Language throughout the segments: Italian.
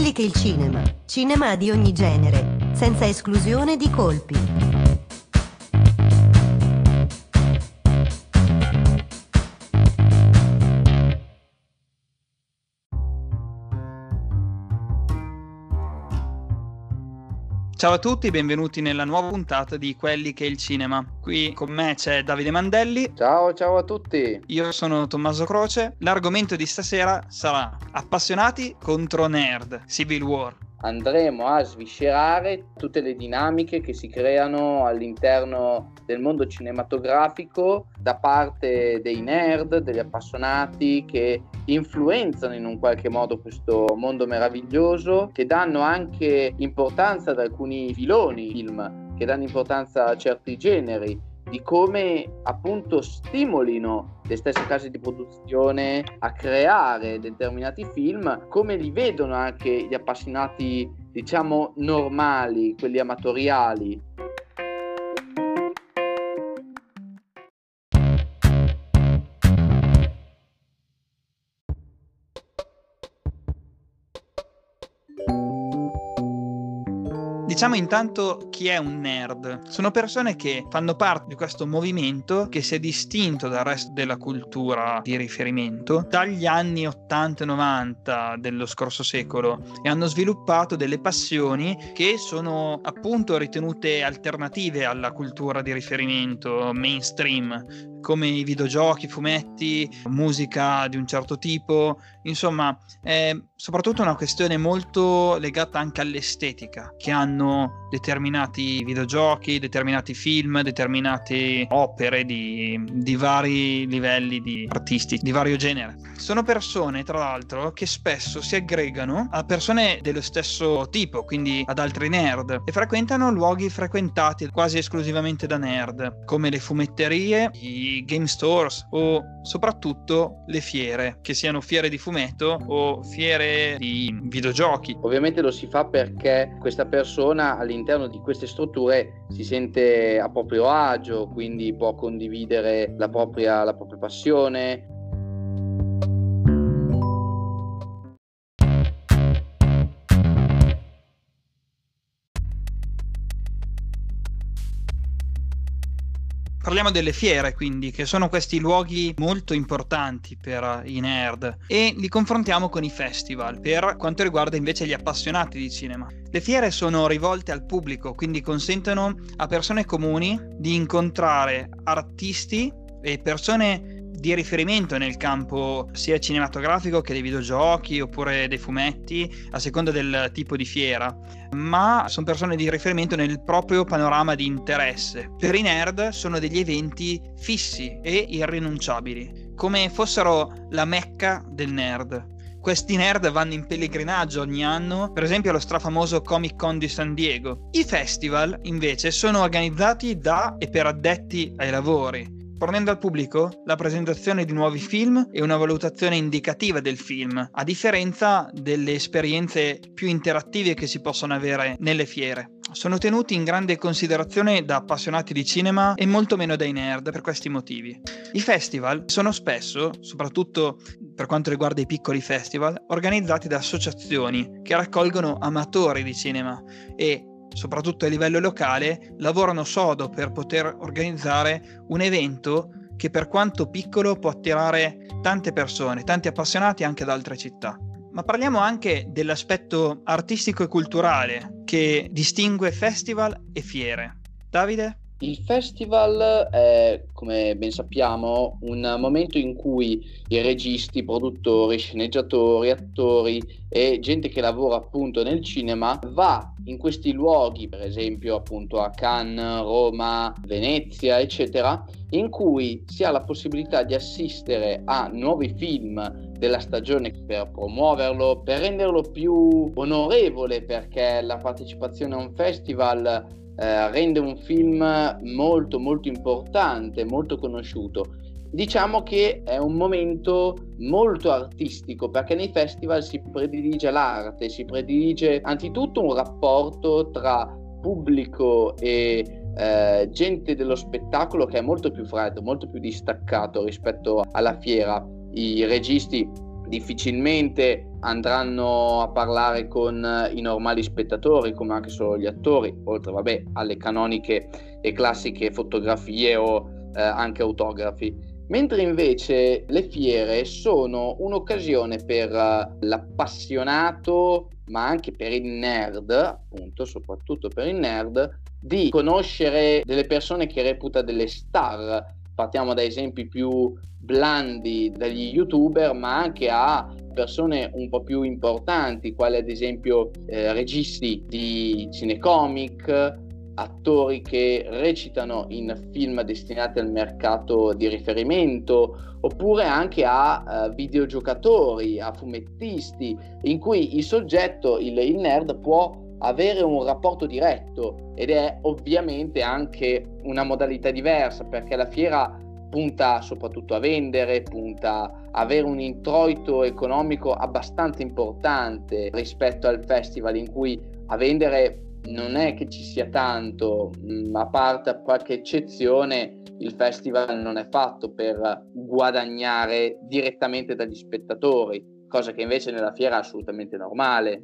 Quelli che il cinema, cinema di ogni genere, senza esclusione di colpi. Ciao a tutti, benvenuti nella nuova puntata di Quelli che è il cinema. Qui con me c'è Davide Mandelli. Ciao, ciao a tutti. Io sono Tommaso Croce. L'argomento di stasera sarà Appassionati contro nerd, Civil War andremo a sviscerare tutte le dinamiche che si creano all'interno del mondo cinematografico da parte dei nerd, degli appassionati che influenzano in un qualche modo questo mondo meraviglioso, che danno anche importanza ad alcuni filoni film, che danno importanza a certi generi di come appunto stimolino le stesse case di produzione a creare determinati film, come li vedono anche gli appassionati diciamo normali, quelli amatoriali. Diciamo intanto chi è un nerd. Sono persone che fanno parte di questo movimento che si è distinto dal resto della cultura di riferimento dagli anni 80 e 90 dello scorso secolo e hanno sviluppato delle passioni che sono appunto ritenute alternative alla cultura di riferimento mainstream come i videogiochi, fumetti, musica di un certo tipo, insomma è soprattutto una questione molto legata anche all'estetica che hanno determinati videogiochi, determinati film, determinate opere di, di vari livelli di artisti, di vario genere. Sono persone, tra l'altro, che spesso si aggregano a persone dello stesso tipo, quindi ad altri nerd, e frequentano luoghi frequentati quasi esclusivamente da nerd, come le fumetterie, i game stores o soprattutto le fiere, che siano fiere di fumetto o fiere di videogiochi. Ovviamente lo si fa perché questa persona all'interno di queste strutture si sente a proprio agio, quindi può condividere la propria, la propria passione, Parliamo delle fiere, quindi, che sono questi luoghi molto importanti per i nerd e li confrontiamo con i festival per quanto riguarda invece gli appassionati di cinema. Le fiere sono rivolte al pubblico, quindi consentono a persone comuni di incontrare artisti e persone di riferimento nel campo sia cinematografico che dei videogiochi oppure dei fumetti, a seconda del tipo di fiera, ma sono persone di riferimento nel proprio panorama di interesse. Per i nerd sono degli eventi fissi e irrinunciabili, come fossero la mecca del nerd. Questi nerd vanno in pellegrinaggio ogni anno, per esempio allo strafamoso Comic Con di San Diego. I festival, invece, sono organizzati da e per addetti ai lavori, fornendo al pubblico la presentazione di nuovi film e una valutazione indicativa del film, a differenza delle esperienze più interattive che si possono avere nelle fiere. Sono tenuti in grande considerazione da appassionati di cinema e molto meno dai nerd per questi motivi. I festival sono spesso, soprattutto per quanto riguarda i piccoli festival, organizzati da associazioni che raccolgono amatori di cinema e soprattutto a livello locale, lavorano sodo per poter organizzare un evento che per quanto piccolo può attirare tante persone, tanti appassionati anche da altre città. Ma parliamo anche dell'aspetto artistico e culturale che distingue festival e fiere. Davide? Il festival è, come ben sappiamo, un momento in cui i registi, produttori, sceneggiatori, attori e gente che lavora appunto nel cinema va in questi luoghi, per esempio appunto a Cannes, Roma, Venezia, eccetera, in cui si ha la possibilità di assistere a nuovi film della stagione per promuoverlo, per renderlo più onorevole perché la partecipazione a un festival eh, rende un film molto molto importante, molto conosciuto. Diciamo che è un momento molto artistico perché nei festival si predilige l'arte, si predilige anzitutto un rapporto tra pubblico e eh, gente dello spettacolo che è molto più freddo, molto più distaccato rispetto alla fiera. I registi difficilmente andranno a parlare con i normali spettatori, come anche solo gli attori, oltre vabbè, alle canoniche e classiche fotografie o eh, anche autografi. Mentre invece le fiere sono un'occasione per l'appassionato, ma anche per il nerd, appunto, soprattutto per il nerd, di conoscere delle persone che reputa delle star. Partiamo da esempi più blandi dagli youtuber, ma anche a persone un po' più importanti, quali ad esempio eh, registi di cinecomic, attori che recitano in film destinati al mercato di riferimento, oppure anche a uh, videogiocatori, a fumettisti, in cui il soggetto, il, il nerd, può avere un rapporto diretto ed è ovviamente anche una modalità diversa perché la fiera punta soprattutto a vendere, punta a avere un introito economico abbastanza importante rispetto al festival in cui a vendere non è che ci sia tanto, mm, a parte qualche eccezione, il festival non è fatto per guadagnare direttamente dagli spettatori, cosa che invece nella fiera è assolutamente normale.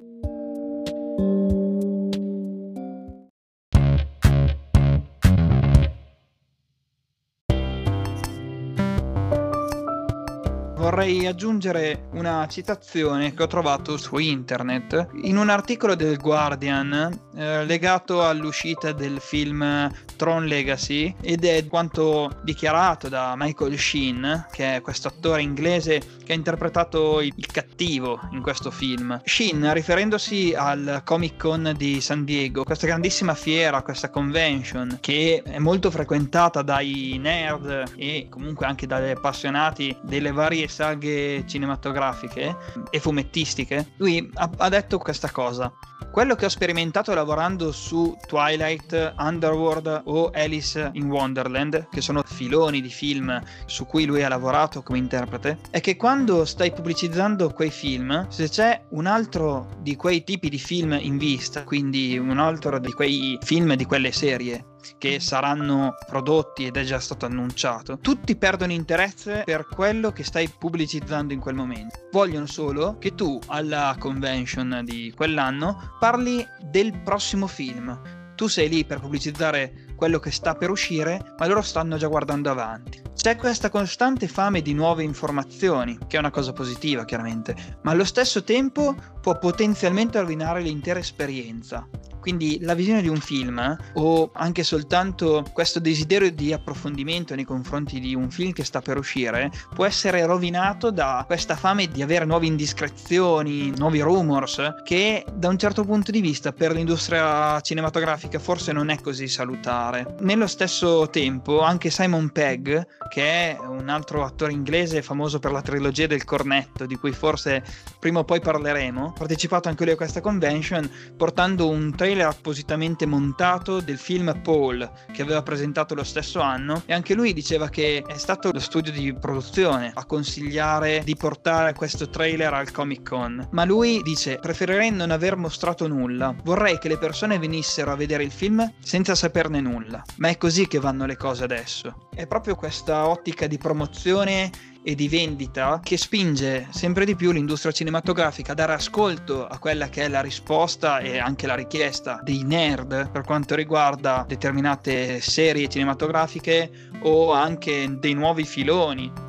Vorrei aggiungere una citazione che ho trovato su internet in un articolo del Guardian eh, legato all'uscita del film Tron Legacy ed è quanto dichiarato da Michael Sheen, che è questo attore inglese che ha interpretato il, cattivo in questo film. Sheen, riferendosi al Comic Con di San Diego, questa grandissima fiera, questa convention che è molto frequentata dai nerd e comunque anche dagli appassionati delle varie saghe cinematografiche e fumettistiche, lui ha, ha detto questa cosa. Quello che ho sperimentato lavorando su Twilight, Underworld o Alice in Wonderland, che sono filoni di film su cui lui ha lavorato come interprete, è che quando stai pubblicizzando quei film, se c'è un altro di quei tipi di film in vista, quindi un altro di quei film di quelle serie che saranno prodotti ed è già stato annunciato, tutti perdono interesse per quello che stai pubblicizzando in quel momento. Vogliono solo che tu alla convention di quell'anno parli del prossimo film. Tu sei lì per pubblicizzare quello che sta per uscire, ma loro stanno già guardando avanti. C'è questa costante fame di nuove informazioni, che è una cosa positiva chiaramente, ma allo stesso tempo può potenzialmente rovinare l'intera esperienza. Quindi la visione di un film o anche soltanto questo desiderio di approfondimento nei confronti di un film che sta per uscire può essere rovinato da questa fame di avere nuove indiscrezioni, nuovi rumors, che da un certo punto di vista per l'industria cinematografica forse non è così salutare. Nello stesso tempo anche Simon Pegg, che è un altro attore inglese famoso per la trilogia del cornetto, di cui forse prima o poi parleremo, ha partecipato anche lui a questa convention portando un trailer trailer appositamente montato del film Paul che aveva presentato lo stesso anno e anche lui diceva che è stato lo studio di produzione a consigliare di portare questo trailer al Comic Con. Ma lui dice preferirei non aver mostrato nulla, vorrei che le persone venissero a vedere il film senza saperne nulla. Ma è così che vanno le cose adesso. È proprio questa ottica di promozione e di vendita che spinge sempre di più l'industria cinematografica a dare ascolto a quella che è la risposta e anche la richiesta dei nerd per quanto riguarda determinate serie cinematografiche o anche dei nuovi filoni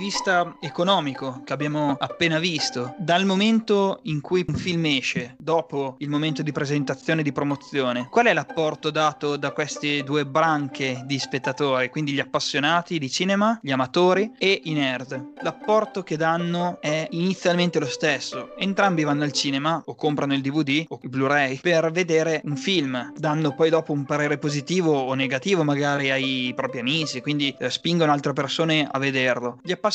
vista economico che abbiamo appena visto, dal momento in cui un film esce, dopo il momento di presentazione e di promozione, qual è l'apporto dato da queste due branche di spettatori, quindi gli appassionati di cinema, gli amatori e i nerd? L'apporto che danno è inizialmente lo stesso. Entrambi vanno al cinema o comprano il DVD o il Blu-ray per vedere un film, danno poi dopo un parere positivo o negativo magari ai propri amici, quindi eh, spingono altre persone a vederlo. Gli appassionati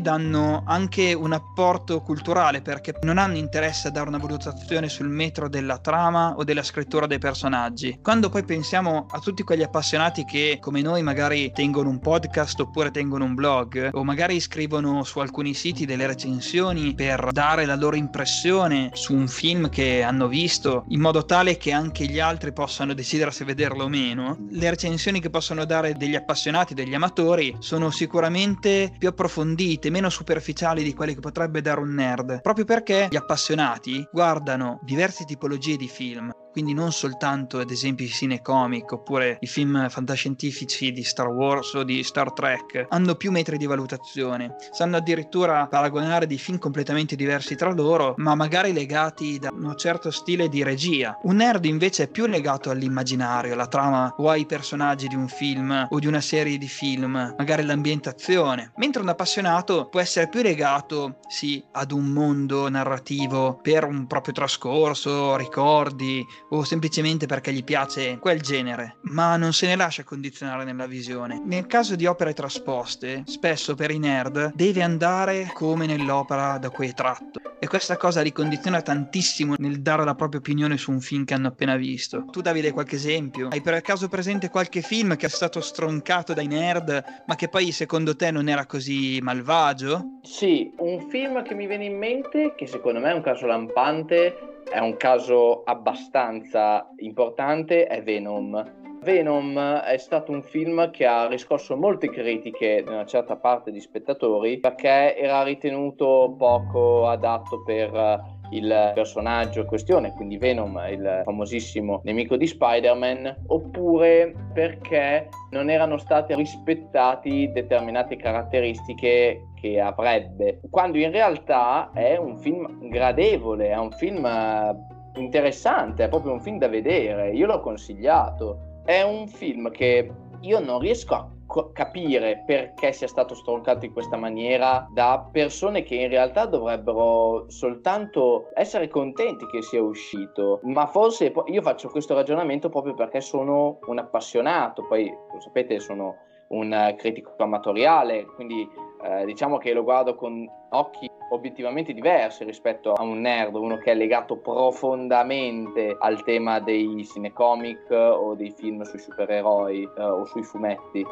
danno anche un apporto culturale perché non hanno interesse a dare una valutazione sul metro della trama o della scrittura dei personaggi. Quando poi pensiamo a tutti quegli appassionati che come noi magari tengono un podcast oppure tengono un blog o magari scrivono su alcuni siti delle recensioni per dare la loro impressione su un film che hanno visto in modo tale che anche gli altri possano decidere se vederlo o meno, le recensioni che possono dare degli appassionati, degli amatori, sono sicuramente più approfondite, meno superficiali di quelle che potrebbe dare un nerd, proprio perché gli appassionati guardano diverse tipologie di film quindi non soltanto ad esempio i cinecomic oppure i film fantascientifici di Star Wars o di Star Trek, hanno più metri di valutazione, sanno addirittura paragonare dei film completamente diversi tra loro, ma magari legati da un certo stile di regia. Un nerd invece è più legato all'immaginario, alla trama o ai personaggi di un film o di una serie di film, magari l'ambientazione, mentre un appassionato può essere più legato, sì, ad un mondo narrativo per un proprio trascorso, ricordi o semplicemente perché gli piace quel genere, ma non se ne lascia condizionare nella visione. Nel caso di opere trasposte, spesso per i nerd deve andare come nell'opera da cui è tratto e questa cosa li condiziona tantissimo nel dare la propria opinione su un film che hanno appena visto. Tu Davide qualche esempio? Hai per caso presente qualche film che è stato stroncato dai nerd ma che poi secondo te non era così malvagio? Sì, un film che mi viene in mente che secondo me è un caso lampante è un caso abbastanza importante è Venom. Venom è stato un film che ha riscosso molte critiche da una certa parte di spettatori perché era ritenuto poco adatto per il personaggio in questione, quindi Venom, il famosissimo nemico di Spider-Man, oppure perché non erano state rispettate determinate caratteristiche che avrebbe, quando in realtà è un film gradevole, è un film eh, interessante, è proprio un film da vedere, io l'ho consigliato. È un film che io non riesco a capire perché sia stato stroncato in questa maniera da persone che in realtà dovrebbero soltanto essere contenti che sia uscito. Ma forse io faccio questo ragionamento proprio perché sono un appassionato, poi lo sapete sono un critico amatoriale, quindi eh, diciamo che lo guardo con occhi obiettivamente diversi rispetto a un nerd, uno che è legato profondamente al tema dei cinecomic o dei film sui supereroi eh, o sui fumetti.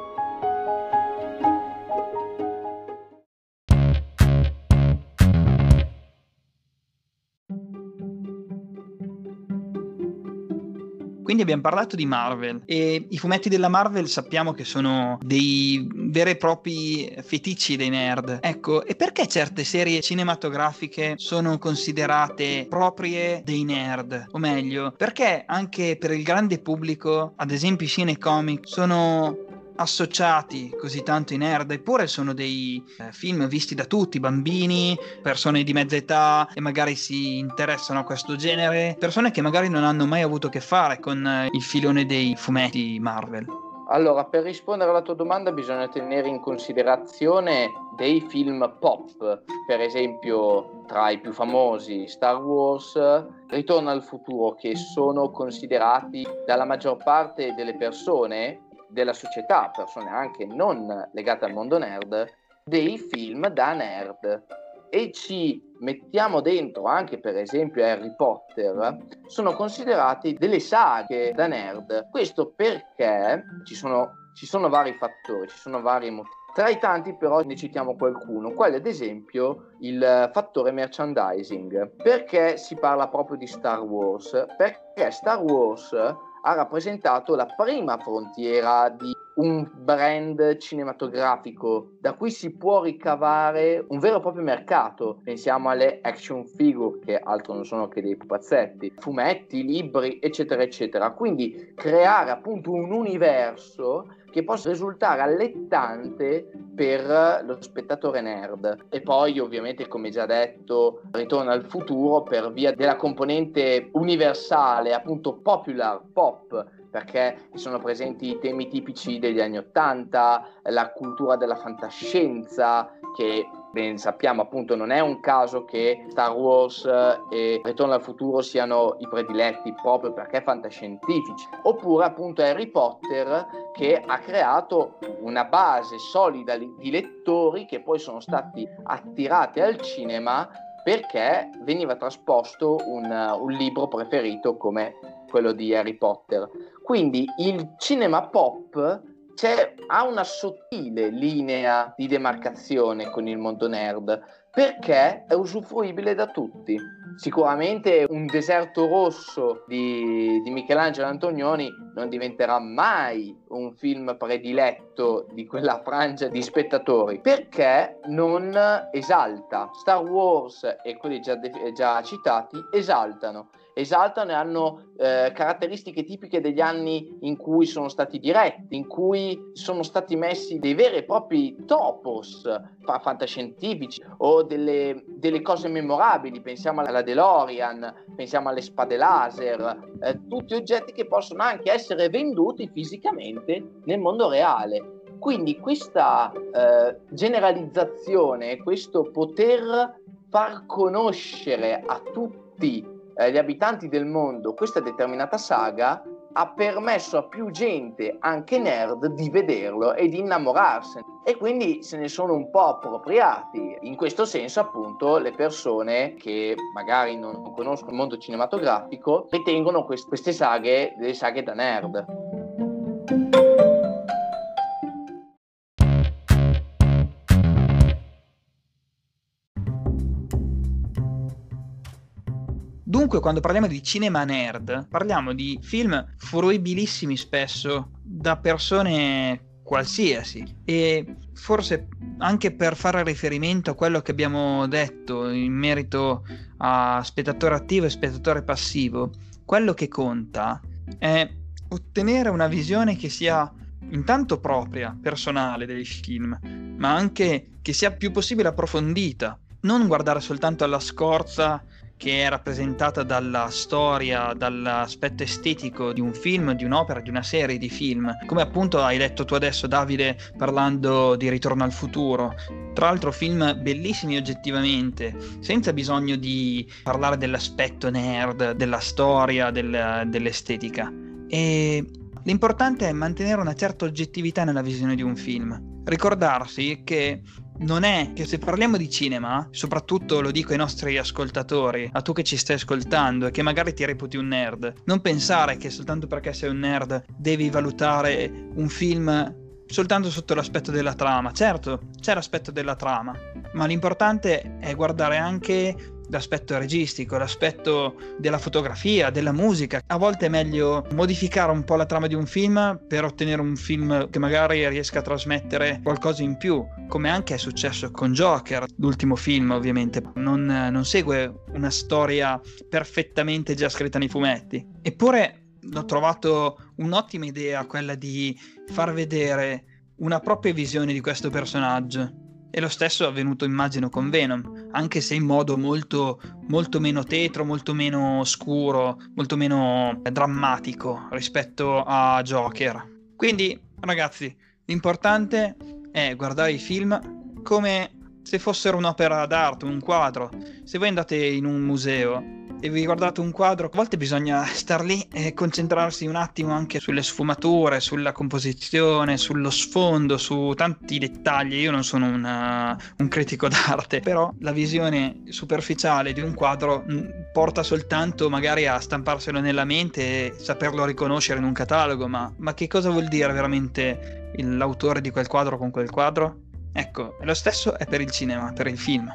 Quindi abbiamo parlato di Marvel e i fumetti della Marvel sappiamo che sono dei veri e propri feticci dei nerd. Ecco, e perché certe serie cinematografiche sono considerate proprie dei nerd? O meglio, perché anche per il grande pubblico, ad esempio i cinecomic, sono associati così tanto i nerd, eppure sono dei eh, film visti da tutti, bambini, persone di mezza età e magari si interessano a questo genere, persone che magari non hanno mai avuto a che fare con eh, il filone dei fumetti Marvel. Allora, per rispondere alla tua domanda bisogna tenere in considerazione dei film pop, per esempio tra i più famosi Star Wars, Ritorno al futuro, che sono considerati dalla maggior parte delle persone della società, persone anche non legate al mondo nerd, dei film da nerd e ci mettiamo dentro anche per esempio Harry Potter, sono considerati delle saghe da nerd. Questo perché ci sono, ci sono vari fattori, ci sono vari motivi. Tra i tanti però ne citiamo qualcuno, quale ad esempio il fattore merchandising. Perché si parla proprio di Star Wars? Perché Star Wars ha rappresentato la prima frontiera di un brand cinematografico da cui si può ricavare un vero e proprio mercato. Pensiamo alle action figure, che altro non sono che dei pupazzetti, fumetti, libri, eccetera, eccetera. Quindi creare appunto un universo che possa risultare allettante per lo spettatore nerd. E poi, ovviamente, come già detto, ritorna al futuro per via della componente universale, appunto popular, pop, perché sono presenti temi tipici degli anni Ottanta, la cultura della fantascienza, che ben sappiamo appunto non è un caso che Star Wars e Ritorno al futuro siano i prediletti proprio perché fantascientifici. Oppure appunto Harry Potter che ha creato una base solida di lettori che poi sono stati attirati al cinema perché veniva trasposto un, un libro preferito come quello di Harry Potter quindi il cinema pop ha una sottile linea di demarcazione con il mondo nerd perché è usufruibile da tutti. Sicuramente un deserto rosso di, di, Michelangelo Antonioni non diventerà mai un film prediletto di quella frangia di spettatori perché non esalta. Star Wars e quelli già, già citati esaltano esaltano e hanno eh, caratteristiche tipiche degli anni in cui sono stati diretti, in cui sono stati messi dei veri e propri topos fantascientifici o delle, delle cose memorabili, pensiamo alla DeLorean, pensiamo alle spade laser, eh, tutti oggetti che possono anche essere venduti fisicamente nel mondo reale. Quindi questa eh, generalizzazione, questo poter far conoscere a tutti eh, gli abitanti del mondo questa determinata saga ha permesso a più gente, anche nerd, di vederlo e di innamorarsene. E quindi se ne sono un po' appropriati. In questo senso, appunto, le persone che magari non conoscono il mondo cinematografico ritengono quest- queste saghe delle saghe da nerd. Dunque, quando parliamo di cinema nerd, parliamo di film fruibilissimi spesso da persone qualsiasi. E forse anche per fare riferimento a quello che abbiamo detto in merito a spettatore attivo e spettatore passivo, quello che conta è ottenere una visione che sia intanto propria, personale dei film, ma anche che sia più possibile approfondita, non guardare soltanto alla scorza che è rappresentata dalla storia, dall'aspetto estetico di un film, di un'opera, di una serie di film, come appunto hai detto tu adesso Davide parlando di Ritorno al futuro. Tra l'altro film bellissimi oggettivamente, senza bisogno di parlare dell'aspetto nerd, della storia, del, dell'estetica. E l'importante è mantenere una certa oggettività nella visione di un film. Ricordarsi che non è che se parliamo di cinema, soprattutto lo dico ai nostri ascoltatori, a tu che ci stai ascoltando e che magari ti reputi un nerd, non pensare che soltanto perché sei un nerd devi valutare un film soltanto sotto l'aspetto della trama. Certo, c'è l'aspetto della trama, ma l'importante è guardare anche l'aspetto registico, l'aspetto della fotografia, della musica. A volte è meglio modificare un po' la trama di un film per ottenere un film che magari riesca a trasmettere qualcosa in più, come anche è successo con Joker, l'ultimo film ovviamente. Non, non segue una storia perfettamente già scritta nei fumetti. Eppure l'ho trovato un'ottima idea quella di far vedere una propria visione di questo personaggio e lo stesso è avvenuto, immagino, con Venom, anche se in modo molto, molto meno tetro, molto meno scuro, molto meno drammatico rispetto a Joker. Quindi, ragazzi, l'importante è guardare i film come se fossero un'opera d'arte, un quadro. Se voi andate in un museo e vi guardate un quadro, a volte bisogna star lì e concentrarsi un attimo anche sulle sfumature, sulla composizione, sullo sfondo, su tanti dettagli. Io non sono una, un critico d'arte, però la visione superficiale di un quadro mm, porta soltanto magari a stamparselo nella mente e saperlo riconoscere in un catalogo, ma, ma che cosa vuol dire veramente l'autore di quel quadro con quel quadro? Ecco, lo stesso è per il cinema, per il film.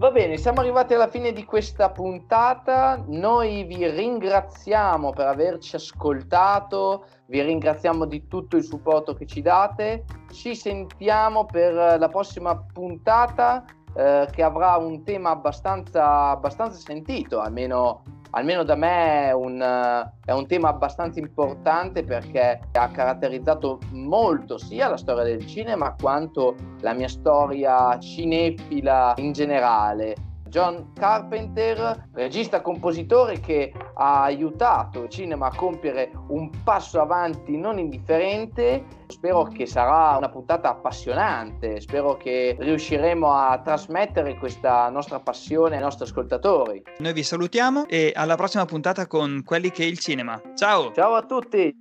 Va bene, siamo arrivati alla fine di questa puntata. Noi vi ringraziamo per averci ascoltato, vi ringraziamo di tutto il supporto che ci date. Ci sentiamo per la prossima puntata eh, che avrà un tema abbastanza, abbastanza sentito, almeno almeno da me è un, è un, tema abbastanza importante perché ha caratterizzato molto sia la storia del cinema quanto la mia storia cinefila in generale. John Carpenter, regista compositore che ha aiutato il cinema a compiere un passo avanti non indifferente. Spero che sarà una puntata appassionante, spero che riusciremo a trasmettere questa nostra passione ai nostri ascoltatori. Noi vi salutiamo e alla prossima puntata con quelli che è il cinema. Ciao! Ciao a tutti!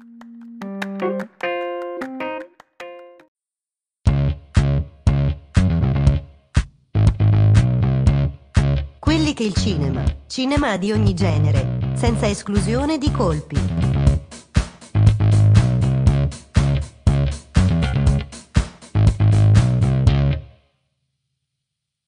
Quelli che il cinema. Cinema di ogni genere, senza esclusione di colpi.